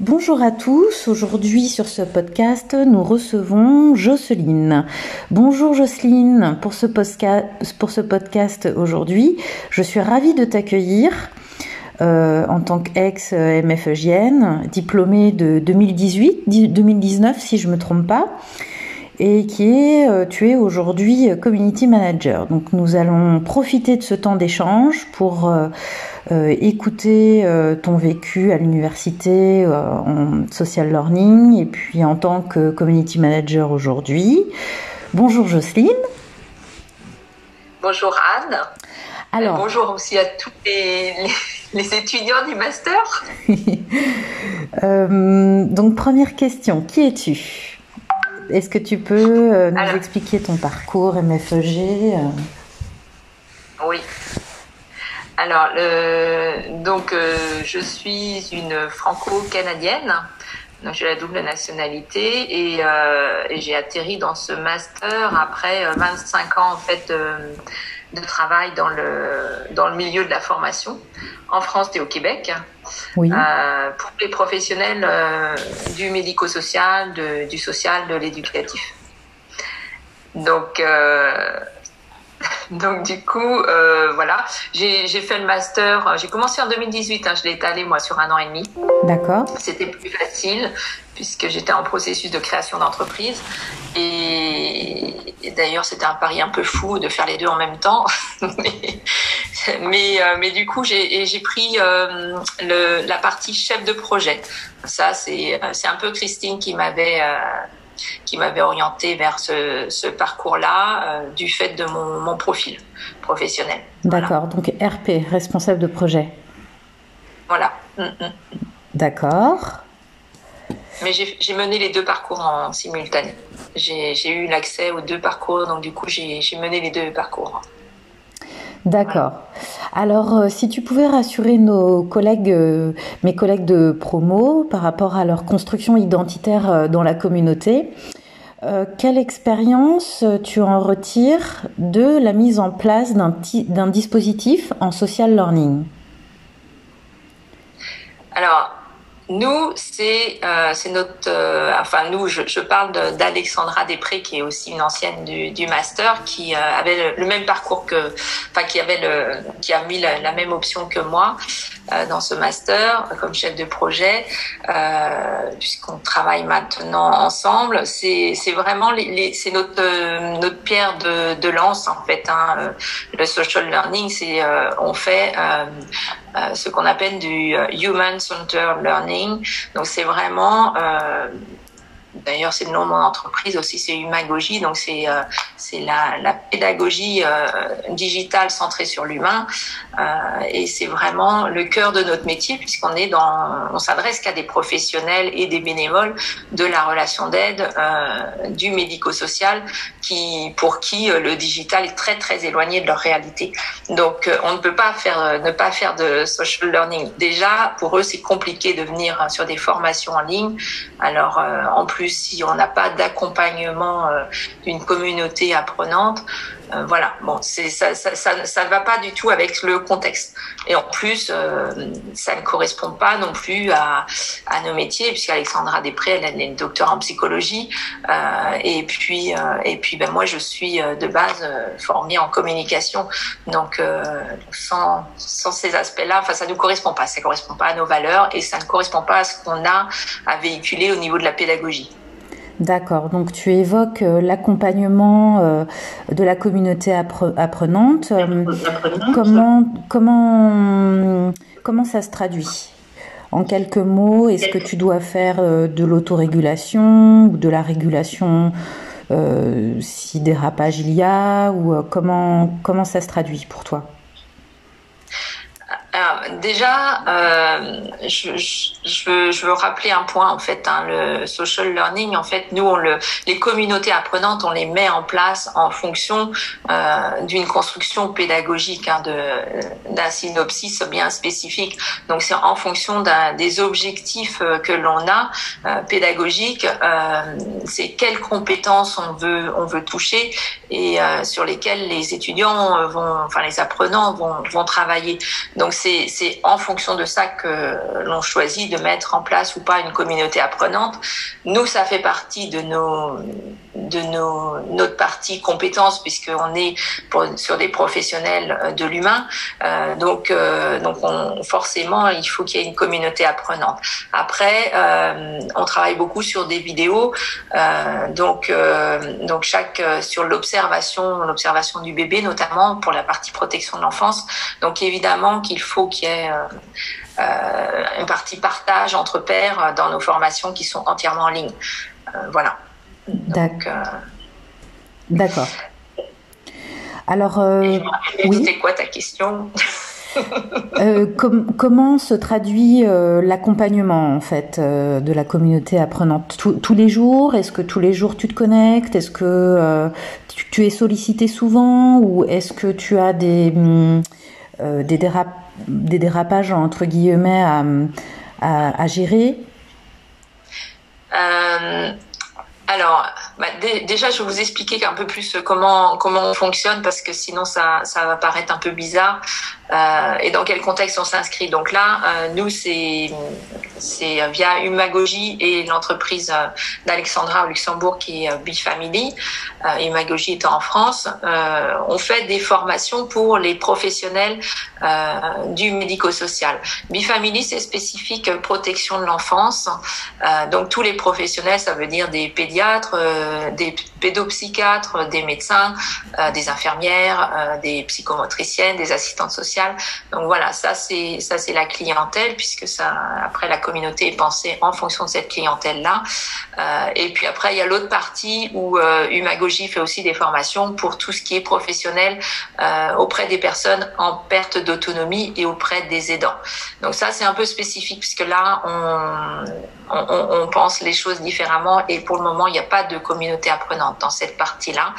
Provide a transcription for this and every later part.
Bonjour à tous, aujourd'hui sur ce podcast nous recevons Jocelyne. Bonjour Jocelyne, pour ce, podcast aujourd'hui, je suis ravie de t'accueillir. Euh, en tant qu'ex-MFEGN, diplômée de 2018, 2019 si je ne me trompe pas, et qui est, euh, tu es aujourd'hui community manager. Donc nous allons profiter de ce temps d'échange pour euh, écouter ton vécu à l'université en social learning et puis en tant que community manager aujourd'hui. Bonjour Jocelyne. Bonjour Anne. Alors, bonjour aussi à tous les les étudiants du master euh, Donc, première question, qui es-tu? Est-ce que tu peux euh, nous expliquer ton parcours MFEG euh? Oui. Alors, donc, je suis une franco-canadienne. J'ai la double nationalité et, et j'ai atterri dans ce master après 25 ans en fait de travail dans le, dans le milieu de la formation en France et au Québec oui. euh, pour les professionnels euh, du médico-social, du social, de l'éducatif. Donc, euh, donc du coup, euh, voilà, j'ai fait le master. J'ai commencé en 2018. Hein, je l'ai étalé moi sur un an et demi. D'accord. C'était plus facile puisque j'étais en processus de création d'entreprise. Et, d'ailleurs, c'était un pari un peu fou de faire les deux en même temps. mais, mais, euh, mais, du coup, j'ai pris euh, le, la partie chef de projet. Ça, c'est un peu Christine qui m'avait euh, qui m'avait orienté vers ce, ce parcours-là euh, du fait de mon, mon profil professionnel. D'accord, donc RP, responsable de projet. Voilà. Mm, mm. D'accord. Mais j'ai mené les deux parcours en simultané. J'ai eu l'accès aux deux parcours, donc du coup j'ai mené les deux parcours. D'accord. Alors, euh, si tu pouvais rassurer nos collègues, euh, mes collègues de promo par rapport à leur construction identitaire euh, dans la communauté, quelle expérience tu en retires de la mise en place d'un dispositif en social learning? Alors, nous, c'est euh, notre, euh, enfin nous, je, je parle d'Alexandra Després, qui est aussi une ancienne du, du master, qui euh, avait le, même parcours que, enfin qui avait le, qui a mis la, même option que moi euh, dans ce master comme chef de projet, puisqu'on travaille maintenant ensemble. C'est vraiment les, les c'est notre notre pierre de, de lance en fait. Hein. Le social learning, c'est on fait euh, ce qu'on appelle du euh, human centered learning. Donc c'est vraiment euh, D'ailleurs, c'est le nom de mon entreprise aussi, c'est Humagogie. Donc, c'est euh, la, la, pédagogie euh, digitale centrée sur l'humain. Euh, et c'est vraiment le cœur de notre métier puisqu'on est dans, on s'adresse qu'à des professionnels et des bénévoles de la relation d'aide, du médico-social, qui pour qui le digital est très très éloigné de leur réalité. Donc, on ne peut pas faire ne pas faire de social learning. Déjà, pour eux, c'est compliqué de venir sur des formations en ligne. Alors, en plus si on n'a pas d'accompagnement euh, d'une communauté apprenante, euh, voilà, bon, c'est ça, ça, ça, ne va pas du tout avec le contexte. Et en plus, euh, ça ne correspond pas non plus à, à nos métiers, puisqu'Alexandra Després, elle, est docteur en psychologie, et puis et puis ben moi je suis de base formée en communication, donc sans sans ces aspects-là, enfin ça ne correspond pas, ça correspond pas à nos valeurs et ça ne correspond pas à ce qu'on a à véhiculer au niveau de la pédagogie. D'accord, donc tu évoques euh, l'accompagnement euh, de la communauté apprenante. Euh, comment, comment, comment ça se traduit? En quelques mots, est-ce que tu dois faire de l'autorégulation ou de la régulation si dérapage il y a ou comment, comment ça se traduit pour toi? Alors, déjà, euh, je, je, veux, je, veux, rappeler un point en fait. Hein, le social learning, en fait, nous, on le, les communautés apprenantes, on les met en place en fonction euh, d'une construction pédagogique, hein, d'un synopsis bien spécifique. Donc, c'est en fonction des objectifs euh, que l'on a euh, pédagogiques. Euh, c'est quelles compétences on veut, on veut toucher et euh, sur lesquelles les étudiants vont, enfin les apprenants vont, vont travailler. Donc c'est en fonction de ça que l'on choisit de mettre en place ou pas une communauté apprenante. Nous, ça fait partie de nos de nos, notre partie compétences puisqu'on est sur des professionnels euh, de l'humain. Euh, donc, euh, donc on, forcément, il faut qu'il y ait une communauté apprenante. Après, on travaille beaucoup sur des vidéos. Donc, donc chaque sur l'observation, l'observation du bébé, notamment pour la partie protection de l'enfance. Donc évidemment qu'il qu'il y ait une partie partage entre pairs dans nos formations qui sont entièrement en ligne. voilà. D'accord. Alors, euh, oui. C'était quoi ta question? Euh, comment se traduit euh, l'accompagnement en fait de la communauté apprenante? Tous les jours? Est-ce que tous les jours tu te connectes? Est-ce que tu, es sollicité souvent? Ou est-ce que tu as des mm, des, des, dérapages entre guillemets à, à, gérer alors, bah, déjà, je vais vous expliquer un peu plus comment comment on fonctionne parce que sinon ça ça va paraître un peu bizarre euh, et dans quel contexte on s'inscrit. Donc là, euh, nous c'est via Umagogie et l'entreprise euh, d'Alexandra au Luxembourg qui est Bifamily. Umagogie étant en France, on fait des formations pour les professionnels du médico-social. Bifamily c'est spécifique protection de l'enfance. donc tous les professionnels, ça veut dire des pédiatres, des pédopsychiatres, des médecins, des infirmières, des psychomotriciennes, des assistantes sociales donc voilà, ça c'est ça c'est la clientèle puisque ça après la communauté est pensée en fonction de cette clientèle là. Euh, et puis après il y a l'autre partie où euh, fait aussi des formations pour tout ce qui est professionnel euh, auprès des personnes en perte d'autonomie et auprès des aidants. Donc ça c'est un peu spécifique puisque là on on, on, pense les choses différemment et pour le moment, il n'y a pas de communauté apprenante dans cette partie-là.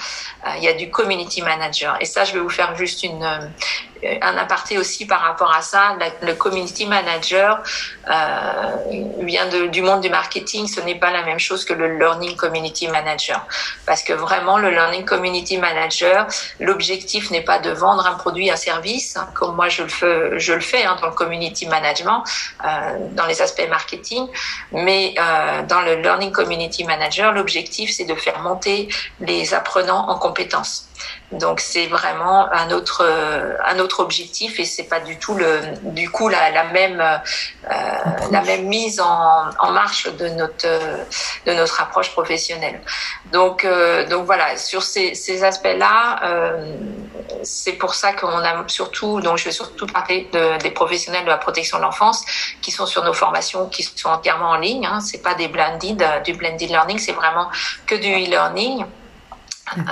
Euh, il y a du community manager. Et ça, je vais vous faire juste une, euh, un aparté aussi par rapport à ça. le community manager euh, vient du monde du marketing. Ce n'est pas la même chose que le learning community manager. Parce que vraiment, le learning community manager, l'objectif n'est pas de vendre un produit, un service, hein, comme moi je le fais, je le fais hein, dans le community management, dans les aspects marketing euh, dans le Learning Community Manager, l'objectif, c'est de faire monter les apprenants en compétences. Donc c'est vraiment un autre euh, un autre objectif et c'est pas du tout le du coup la, la même euh, la même mise en, en marche de notre de notre approche professionnelle. Donc euh, donc voilà sur ces, ces aspects là euh, c'est pour ça qu'on a surtout donc je vais surtout parler de, des professionnels de la protection de l'enfance qui sont sur nos formations qui sont entièrement en ligne. Hein, c'est pas des blended du blended learning, c'est vraiment que du e-learning. Euh,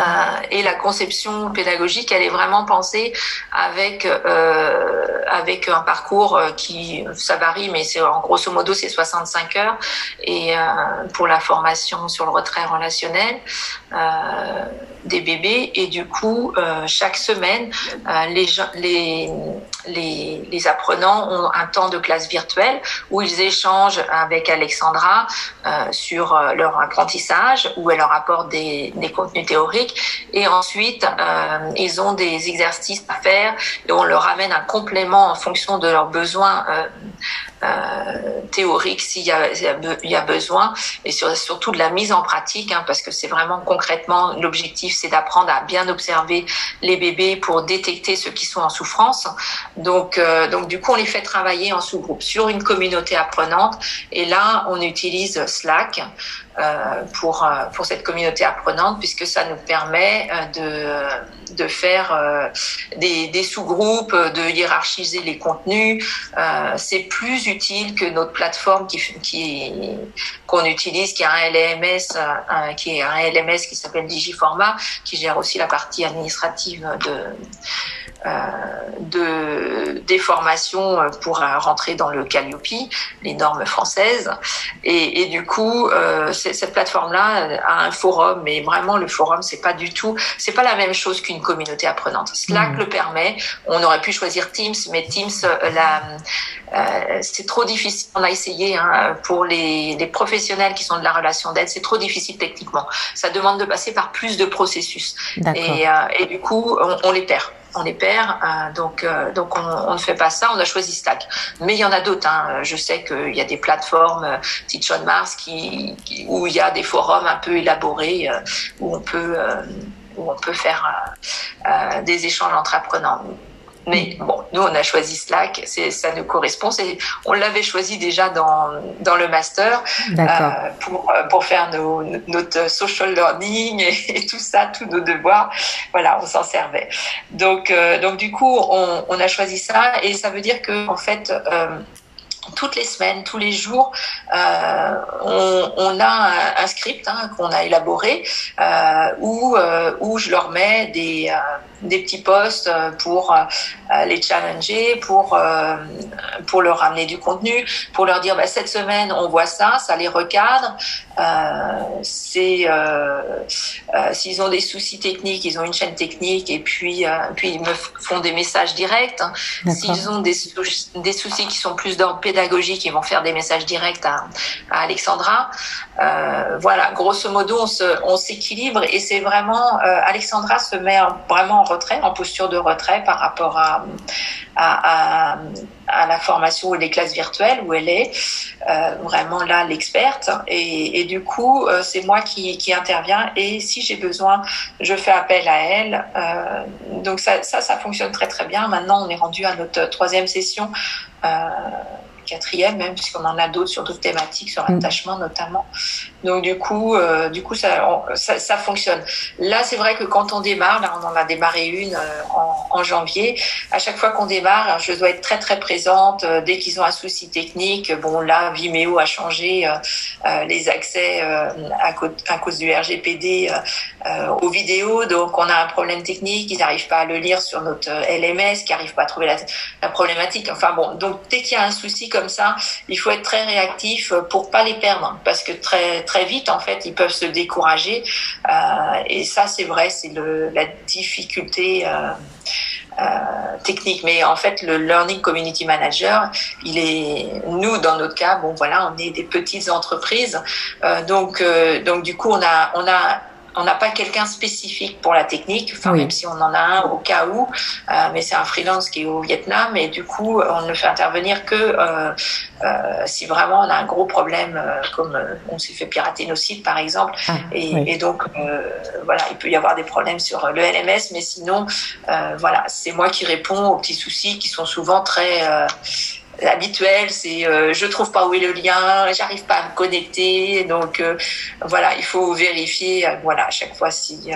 et la conception pédagogique, elle est vraiment pensée avec euh, avec un parcours euh, qui ça varie, mais c'est en grosso modo c'est 65 heures. Et pour la formation sur le retrait relationnel des bébés. Et du coup chaque semaine les, les les les apprenants ont un temps de classe virtuelle où ils échangent avec Alexandra sur leur apprentissage où elle leur apporte des des contenus théoriques. Et ensuite, euh, ils ont des exercices à faire et on leur amène un complément en fonction de leurs besoins euh, euh, théoriques s'il y y a besoin et surtout de la mise en pratique hein, parce que c'est vraiment concrètement l'objectif c'est d'apprendre à bien observer les bébés pour détecter ceux qui sont en souffrance donc donc du coup on les fait travailler en sous-groupe sur une communauté apprenante et là on utilise Slack euh, pour euh, pour cette communauté apprenante puisque ça nous permet euh, de de faire des, des sous-groupes, de hiérarchiser les contenus. c'est plus utile que notre plateforme qui qu'on utilise, qui a un LMS, qui est un LMS qui s'appelle Digiforma, qui gère aussi la partie administrative de euh, de des formations pour rentrer dans le Calliope, les normes françaises. Et, et du coup, euh, cette plateforme-là a un forum, mais vraiment le forum, c'est pas du tout, c'est pas la même chose qu'une communauté apprenante. Slack mmh. le permet. On aurait pu choisir Teams, mais Teams, euh, la, euh, c'est trop difficile. On a essayé hein, pour les, les, professionnels qui sont de la relation d'aide, c'est trop difficile techniquement. Ça demande de passer par plus de processus. Et, euh, et, du coup, on, on les perd. On est pair, euh, donc euh, donc on, ne fait pas ça. On a choisi Slack, mais il y en a d'autres. Hein. Je sais qu'il y a des plateformes, euh, on Mars, qui, où il y a des forums un peu élaborés où on peut où on peut faire des échanges entre apprenants. Mais bon, nous, on a choisi Slack, ça nous correspond. On l'avait choisi déjà dans, dans le master euh, pour, pour faire nos, notre social learning et, tout ça, tous nos devoirs. Voilà, on s'en servait. Donc, euh, donc du coup, on, on, a choisi ça et ça veut dire que en fait, euh, toutes les semaines, tous les jours, euh, on, on, a un, script hein, qu'on a élaboré euh, où, euh, où je leur mets des, euh, des petits posts pour euh, les challenger, pour, pour leur ramener du contenu, pour leur dire bah, cette semaine on voit ça, ça les recadre. c'est s'ils ont des soucis techniques, ils ont une chaîne technique et puis puis ils me font des messages directs. Hein. S'ils ont des, des soucis qui sont plus d'ordre pédagogique ils vont faire des messages directs à, Alexandra. Euh, voilà, grosso modo, on s'équilibre et c'est vraiment euh, Alexandra se met vraiment en retrait, en posture de retrait par rapport à, à, la formation ou les classes virtuelles où elle est euh, vraiment là l'experte. Et, du coup c'est moi qui, qui interviens. Et si j'ai besoin je fais appel à elle. Donc ça, ça, ça fonctionne très très bien. Maintenant on est rendu à notre troisième session quatrième même, puisqu'on en a d'autres sur d'autres thématiques, sur mm. l'attachement notamment. Donc du coup, euh, du coup ça, ça, fonctionne. Là, c'est vrai que quand on démarre, là on en a démarré une euh, en, janvier, à chaque fois qu'on démarre, je dois être très très présente euh, dès qu'ils ont un souci technique. Bon là, Vimeo a changé les accès à, cause du RGPD aux vidéos, donc on a un problème technique, ils n'arrivent pas à le lire sur notre LMS, qui n'arrivent pas à trouver la, la problématique. Enfin bon, donc dès qu'il y a un souci comme ça, il faut être très réactif pour pas les perdre, parce que très très vite en fait, ils peuvent se décourager. Euh, et ça, c'est vrai, c'est la difficulté. Euh, euh, technique mais en fait le learning community manager il est nous dans notre cas bon voilà on est des petites entreprises donc donc du coup on a on a on n'a pas quelqu'un spécifique pour la technique, enfin même si on en a un au cas où, euh, mais c'est un freelance qui est au Vietnam et du coup on ne fait intervenir que euh, euh, si vraiment on a un gros problème, comme on s'est fait pirater nos sites par exemple, ah, et, et, donc voilà il peut y avoir des problèmes sur le LMS, mais sinon voilà c'est moi qui réponds aux petits soucis qui sont souvent très habituel, c'est euh, je trouve pas où est le lien, j'arrive pas à me connecter, donc euh, voilà, il faut vérifier, euh, voilà, à chaque fois si,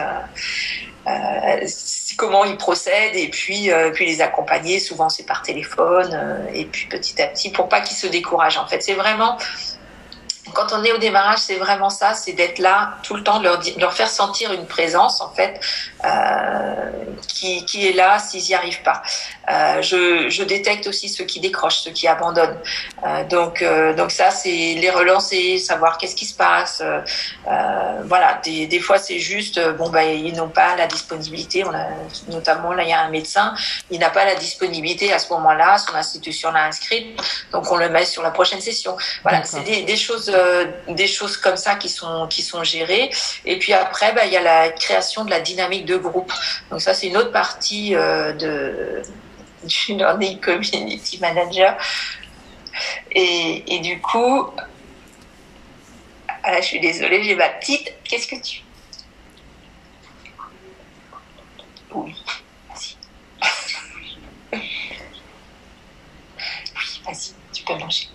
comment ils procèdent et puis puis les accompagner. Souvent c'est par téléphone et puis petit à petit pour pas qu'ils se découragent. En fait, c'est vraiment quand on est au démarrage, c'est vraiment ça, c'est d'être là tout le temps, de leur, leur faire sentir une présence en fait euh, qui, qui, est là s'ils n'y arrivent pas. Euh, je, je, détecte aussi ceux qui décrochent, ceux qui abandonnent. Euh, donc, donc ça, c'est les relancer, savoir qu'est-ce qui se passe. Voilà, des, des fois c'est juste, bon bah ils n'ont pas la disponibilité. On a, notamment là, il y a un médecin, il n'a pas la disponibilité à ce moment-là, son institution l'a inscrite, donc on le met sur la prochaine session. Voilà, c'est des, des choses euh, des choses comme ça qui sont qui sont gérées. Et puis après, bah, il y a la création de la dynamique de groupe. Donc ça, c'est une autre partie euh, de du learning community manager. Et, et du coup, ah je suis désolée, j'ai ma petite. Qu'est-ce que tu Oui, vas-y. oui, vas-y, tu peux manger.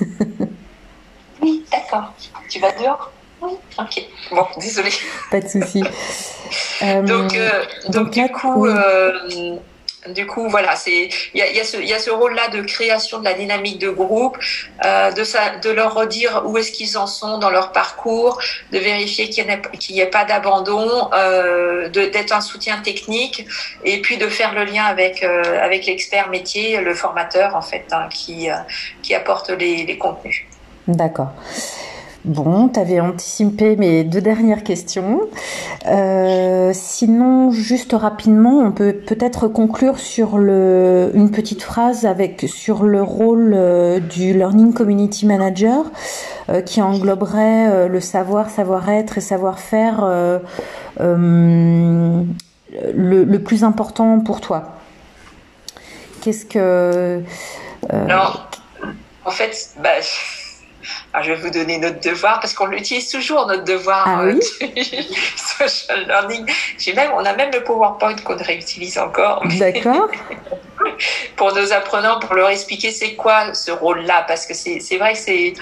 oui, d'accord. Tu vas dehors Oui. Ok. Bon, désolé. Pas de souci. donc, euh, euh, donc, du coup, euh, du coup, voilà, c'est il y a, ce, rôle-là de création de la dynamique de groupe, euh, de leur redire où est-ce qu'ils en sont dans leur parcours, de vérifier qu'il n'y ait, pas d'abandon, euh, d'être un soutien technique, et puis de faire le lien avec euh, l'expert métier, le formateur en fait, hein, qui apporte les contenus. D'accord. Bon, tu avais anticipé mes deux dernières questions. Euh, sinon, juste rapidement, on peut peut-être conclure sur le, une petite phrase avec sur le rôle euh, du Learning Community Manager. qui engloberait le savoir, savoir-être et savoir-faire le, le, plus important pour toi Qu'est-ce que... Alors, en fait, bah, ah, je vais vous donner notre devoir parce qu'on l'utilise toujours notre devoir ah euh, social learning. même, on a même le PowerPoint qu'on réutilise encore. D'accord. pour nos apprenants, pour leur expliquer c'est quoi ce rôle-là, parce que c'est vrai que c'est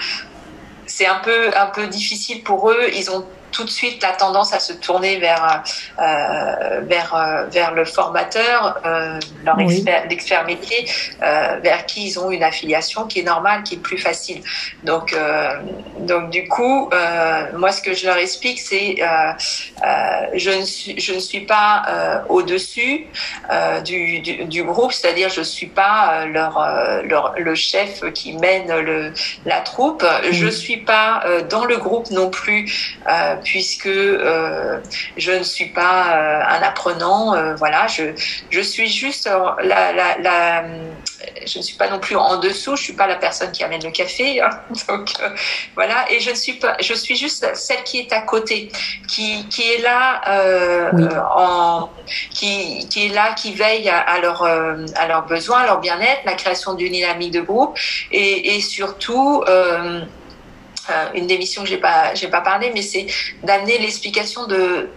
c'est un peu un peu difficile pour eux. Ils ont tout de suite la tendance à se tourner vers euh, vers euh, vers le formateur, euh, leur expert, l'expert métier, euh, vers qui ils ont une affiliation qui est normale, qui est plus facile. Donc donc du coup, moi ce que je leur explique, c'est je ne suis je ne suis pas au dessus du, du, du groupe, c'est-à-dire je suis pas leur, leur le chef qui mène le la troupe. Je suis pas dans le groupe non plus puisque euh, je ne suis pas euh, un apprenant. Euh, voilà, je, je suis juste la, la, la, je ne suis pas non plus en dessous. Je suis pas la personne qui amène le café. Hein. donc voilà, et je ne suis pas, je suis juste celle qui est à côté, qui, qui est là en, qui, qui est là, qui veille à, à leurs à leurs besoins, à leur bien-être, la création d'une dynamique de groupe et, et surtout une des missions que j'ai pas j'ai pas parlé, mais c'est d'amener l'explication de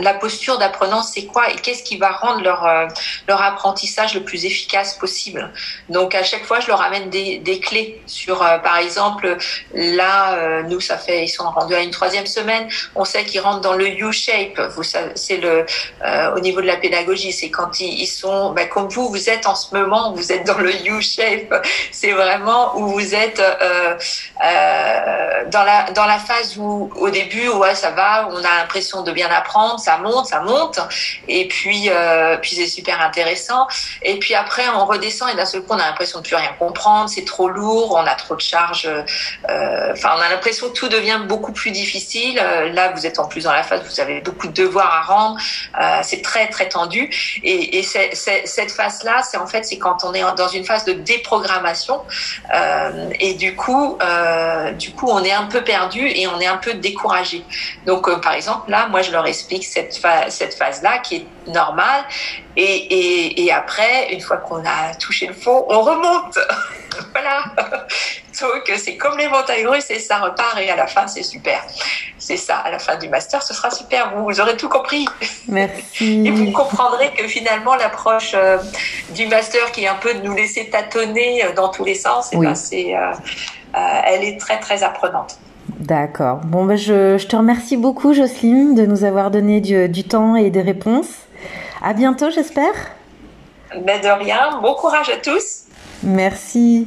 la posture d'apprenant, c'est quoi et qu'est-ce qui va rendre leur euh, leur apprentissage le plus efficace possible. Donc à chaque fois, je leur amène des, des clés sur, euh, par exemple, là, euh, nous, ça fait, ils sont rendus à une troisième semaine. On sait qu'ils rentrent dans le U-shape. Vous c'est le au niveau de la pédagogie, c'est quand ils, sont, ben, comme vous, vous êtes en ce moment, vous êtes dans le U-shape. C'est vraiment où vous êtes dans la dans la phase où au début, ouais, ça va, on a l'impression de bien apprendre ça monte, ça monte, et puis euh, puis c'est super intéressant. Et puis après on redescend et d'un seul coup on a l'impression de plus rien comprendre, c'est trop lourd, on a trop de charges. Euh, enfin, on a l'impression que tout devient beaucoup plus difficile. Euh, là, vous êtes en plus dans la phase, vous avez beaucoup de devoirs à rendre, c'est très très tendu. Et, et cette phase là, c'est en fait c'est quand on est dans une phase de déprogrammation et du coup du coup on est un peu perdu et on est un peu découragé. Donc par exemple là, moi je leur explique cette, cette phase-là qui est normale. Et, et, et après, une fois qu'on a touché le fond, on remonte. voilà. Donc c'est comme les montagnes russes et ça repart et à la fin c'est super. C'est ça, à la fin du master ce sera super. Vous, aurez tout compris. Merci. Et vous comprendrez que finalement l'approche euh, du master qui est un peu de nous laisser tâtonner euh, dans tous les sens, eh ben, c'est, euh, elle est très très apprenante. D'accord. Bon, ben je, je, te remercie beaucoup, Jocelyne, de nous avoir donné du, du temps et des réponses. À bientôt, j'espère. Ben de rien. Bon courage à tous. Merci.